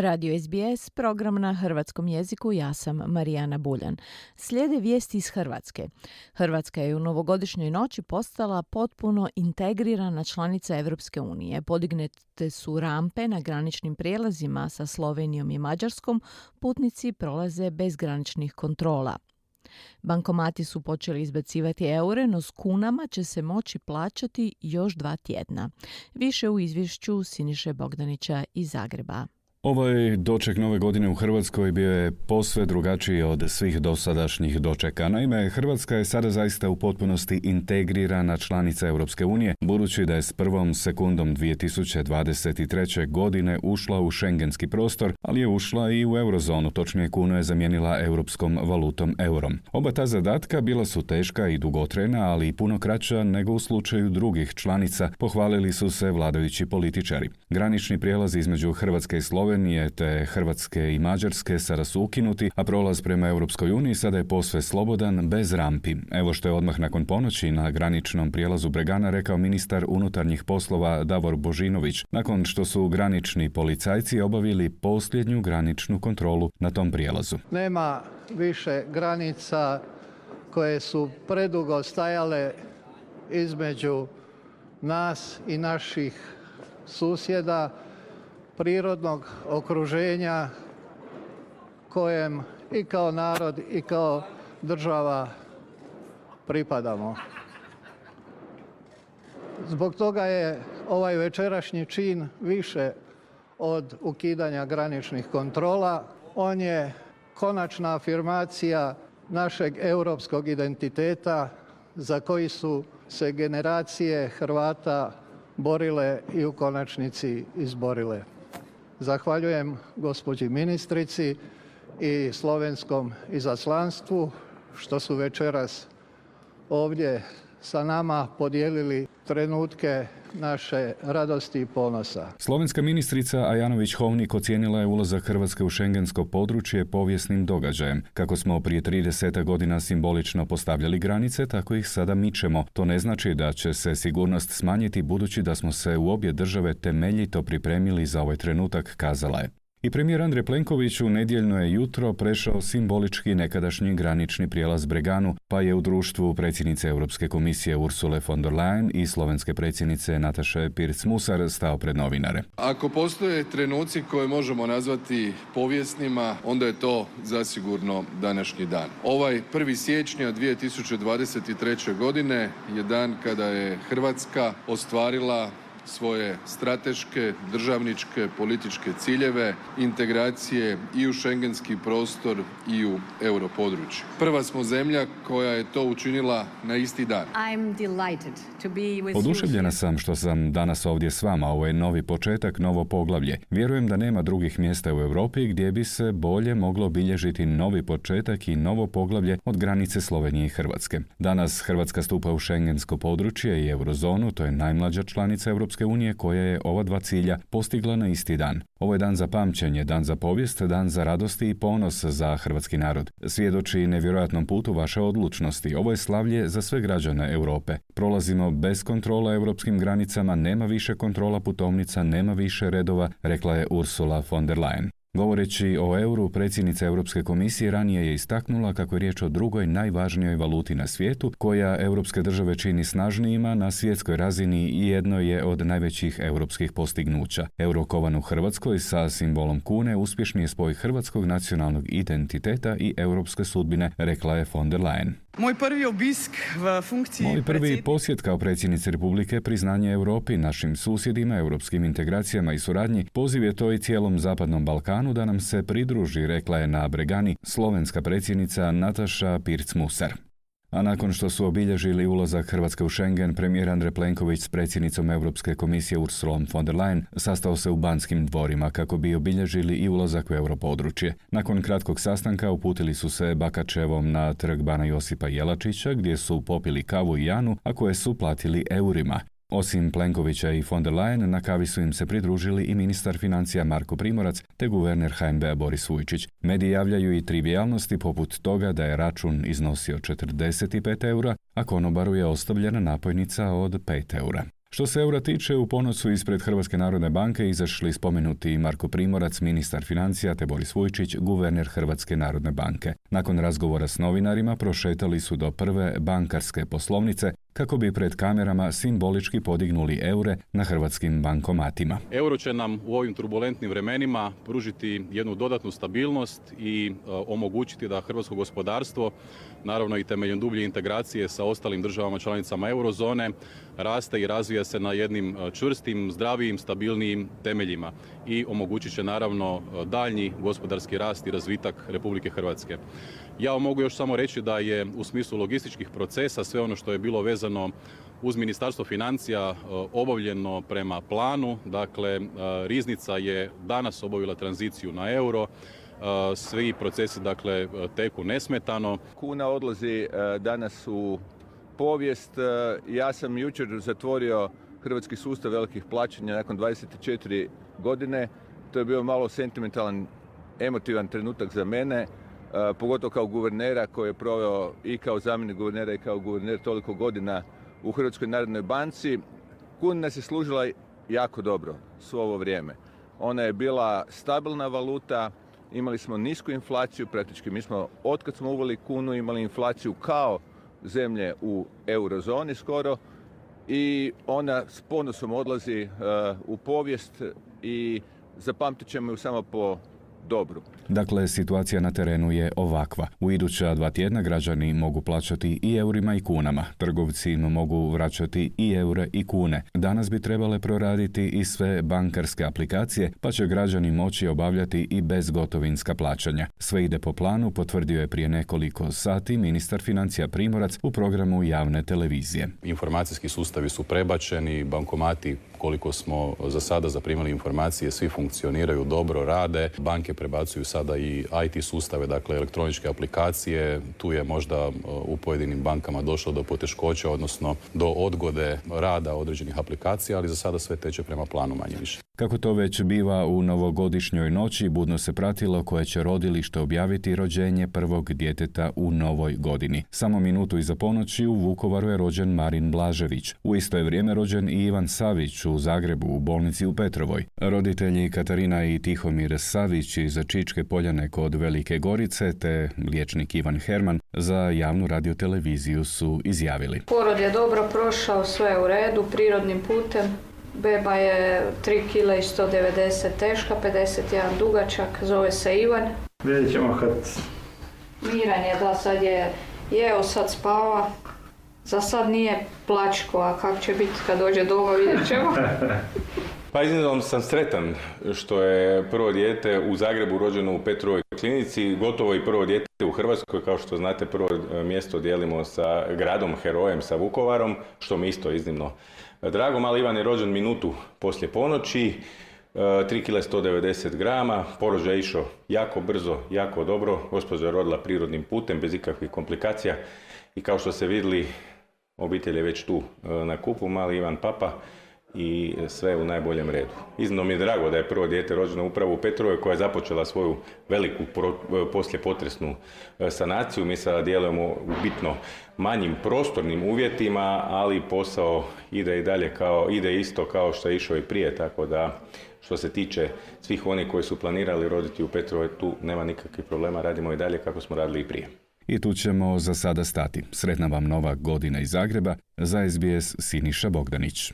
Radio SBS, program na hrvatskom jeziku, ja sam Marijana Buljan. Slijede vijesti iz Hrvatske. Hrvatska je u novogodišnjoj noći postala potpuno integrirana članica Europske unije. Podignete su rampe na graničnim prijelazima sa Slovenijom i Mađarskom, putnici prolaze bez graničnih kontrola. Bankomati su počeli izbacivati eure, no s kunama će se moći plaćati još dva tjedna. Više u izvješću Siniše Bogdanića iz Zagreba. Ovaj doček nove godine u Hrvatskoj bio je posve drugačiji od svih dosadašnjih dočeka. Naime, Hrvatska je sada zaista u potpunosti integrirana članica Europske unije, budući da je s prvom sekundom 2023. godine ušla u šengenski prostor, ali je ušla i u eurozonu, točnije kunu je zamijenila europskom valutom eurom. Oba ta zadatka bila su teška i dugotrena, ali i puno kraća nego u slučaju drugih članica, pohvalili su se vladajući političari. Granični prijelaz između Hrvatske i Slovenije Slovenije te Hrvatske i Mađarske sada su ukinuti, a prolaz prema Europskoj uniji sada je posve slobodan, bez rampi. Evo što je odmah nakon ponoći na graničnom prijelazu Bregana rekao ministar unutarnjih poslova Davor Božinović, nakon što su granični policajci obavili posljednju graničnu kontrolu na tom prijelazu. Nema više granica koje su predugo stajale između nas i naših susjeda prirodnog okruženja kojem i kao narod i kao država pripadamo. Zbog toga je ovaj večerašnji čin više od ukidanja graničnih kontrola. On je konačna afirmacija našeg europskog identiteta za koji su se generacije Hrvata borile i u konačnici izborile. Zahvaljujem gospođi ministrici i slovenskom izaslanstvu što su večeras ovdje sa nama podijelili trenutke naše radosti i ponosa. Slovenska ministrica Ajanović Hovnik ocijenila je ulazak Hrvatske u šengensko područje povijesnim događajem. Kako smo prije 30 godina simbolično postavljali granice, tako ih sada mičemo. To ne znači da će se sigurnost smanjiti budući da smo se u obje države temeljito pripremili za ovaj trenutak, kazala je. I premijer Andrej Plenković u nedjeljno je jutro prešao simbolički nekadašnji granični prijelaz Breganu, pa je u društvu predsjednice Europske komisije Ursule von der Leyen i slovenske predsjednice Nataše Pirc-Musar stao pred novinare. Ako postoje trenuci koje možemo nazvati povijesnima, onda je to zasigurno današnji dan. Ovaj 1. siječnja 2023. godine je dan kada je Hrvatska ostvarila svoje strateške, državničke, političke ciljeve, integracije i u šengenski prostor i u europodručje. Prva smo zemlja koja je to učinila na isti dan. Oduševljena sam što sam danas ovdje s vama. Ovo je novi početak, novo poglavlje. Vjerujem da nema drugih mjesta u Europi gdje bi se bolje moglo bilježiti novi početak i novo poglavlje od granice Slovenije i Hrvatske. Danas Hrvatska stupa u šengensko područje i eurozonu, to je najmlađa članica Europske Europske unije koja je ova dva cilja postigla na isti dan. Ovo je dan za pamćenje, dan za povijest, dan za radosti i ponos za hrvatski narod. Svjedoči nevjerojatnom putu vaše odlučnosti. Ovo je slavlje za sve građane Europe. Prolazimo bez kontrola europskim granicama, nema više kontrola putovnica, nema više redova, rekla je Ursula von der Leyen. Govoreći o euru, predsjednica Europske komisije ranije je istaknula kako je riječ o drugoj najvažnijoj valuti na svijetu, koja europske države čini snažnijima na svjetskoj razini i jedno je od najvećih europskih postignuća. Euro kovan u Hrvatskoj sa simbolom kune uspješni je spoj hrvatskog nacionalnog identiteta i europske sudbine, rekla je von der Leyen. Moj prvi obisk v funkciji Moj prvi posjet kao predsjednice Republike priznanje Europi, našim susjedima, europskim integracijama i suradnji, poziv je to i cijelom Zapadnom Balkanu da nam se pridruži, rekla je na Bregani slovenska predsjednica Nataša Pirc-Musar. A nakon što su obilježili ulazak Hrvatske u Schengen, premijer Andrej Plenković s predsjednicom Europske komisije Ursulom von der Leyen sastao se u Banskim dvorima kako bi obilježili i ulazak u europodručje. Nakon kratkog sastanka uputili su se Bakačevom na trg Bana Josipa Jelačića gdje su popili kavu i janu, a koje su platili eurima. Osim Plenkovića i von der Leyen, na kavi su im se pridružili i ministar financija Marko Primorac te guverner HNB Boris Vujčić. Mediji javljaju i trivialnosti poput toga da je račun iznosio 45 eura, a konobaru je ostavljena napojnica od 5 eura. Što se eura tiče, u ponosu ispred Hrvatske narodne banke izašli spomenuti Marko Primorac, ministar financija, te Boris Vujčić, guverner Hrvatske narodne banke. Nakon razgovora s novinarima prošetali su do prve bankarske poslovnice kako bi pred kamerama simbolički podignuli eure na hrvatskim bankomatima. Euro će nam u ovim turbulentnim vremenima pružiti jednu dodatnu stabilnost i e, omogućiti da hrvatsko gospodarstvo, naravno i temeljem dublje integracije sa ostalim državama članicama eurozone, raste i razvija se na jednim e, čvrstim, zdravijim, stabilnijim temeljima i omogućit će naravno e, daljnji gospodarski rast i razvitak Republike Hrvatske. Ja mogu još samo reći da je u smislu logističkih procesa sve ono što je bilo vezano uz Ministarstvo financija e, obavljeno prema planu. Dakle, e, Riznica je danas obavila tranziciju na euro. E, svi procesi dakle teku nesmetano. Kuna odlazi danas u povijest. Ja sam jučer zatvorio hrvatski sustav velikih plaćanja nakon 24 godine. To je bio malo sentimentalan, emotivan trenutak za mene. E, pogotovo kao guvernera koji je proveo i kao zamjenik guvernera i kao guverner toliko godina u Hrvatskoj narodnoj banci. Kun nas je služila jako dobro svo ovo vrijeme. Ona je bila stabilna valuta, imali smo nisku inflaciju, praktički mi smo otkad smo uveli kunu imali inflaciju kao zemlje u eurozoni skoro i ona s ponosom odlazi e, u povijest i zapamtit ćemo ju samo po dobru. Dakle, situacija na terenu je ovakva. U iduća dva tjedna građani mogu plaćati i eurima i kunama. Trgovci im mogu vraćati i eure i kune. Danas bi trebale proraditi i sve bankarske aplikacije, pa će građani moći obavljati i bezgotovinska plaćanja. Sve ide po planu, potvrdio je prije nekoliko sati ministar financija Primorac u programu javne televizije. Informacijski sustavi su prebačeni, bankomati koliko smo za sada zaprimali informacije, svi funkcioniraju, dobro rade. Banke prebacuju sada i IT sustave, dakle elektroničke aplikacije. Tu je možda u pojedinim bankama došlo do poteškoća, odnosno do odgode rada određenih aplikacija, ali za sada sve teče prema planu manje više. Kako to već biva u novogodišnjoj noći, budno se pratilo koje će rodilište objaviti rođenje prvog djeteta u novoj godini. Samo minutu iza ponoći u Vukovaru je rođen Marin Blažević. U isto je vrijeme rođen i Ivan Savić u Zagrebu u bolnici u Petrovoj. Roditelji Katarina i Tihomir Savić iz Čičke Poljane kod Velike Gorice te liječnik Ivan Herman za javnu radioteleviziju su izjavili. Porod je dobro prošao, sve u redu, prirodnim putem. Beba je 3 kg i 190 teška, 51 dugačak, zove se Ivan. Vidjet ćemo kad... Miran je, da, sad je jeo, sad spava. Za sad nije plačko, a kak će biti kad dođe doma, vidjet ćemo. Pa iznimno sam sretan što je prvo dijete u Zagrebu rođeno u Petrovoj klinici, gotovo i prvo dijete u Hrvatskoj, kao što znate prvo mjesto dijelimo sa gradom, herojem, sa Vukovarom, što mi isto iznimno drago. Mali Ivan je rođen minutu poslije ponoći, 3 kg 190 grama, porođaj je išao jako brzo, jako dobro, gospođa je rodila prirodnim putem, bez ikakvih komplikacija. I kao što ste vidjeli, obitelj je već tu e, na kupu, mali Ivan Papa, i sve u najboljem redu. Iznimno mi je drago da je prvo dijete rođeno upravo u Petrovoj koja je započela svoju veliku poslije potresnu e, sanaciju. Mi sada djelujemo u bitno manjim prostornim uvjetima, ali posao ide i dalje kao, ide isto kao što je išao i prije, tako da što se tiče svih onih koji su planirali roditi u Petrovoj, tu nema nikakvih problema, radimo i dalje kako smo radili i prije. I tu ćemo za sada stati. Sretna vam nova godina iz Zagreba, za SBS Siniša Bogdanić.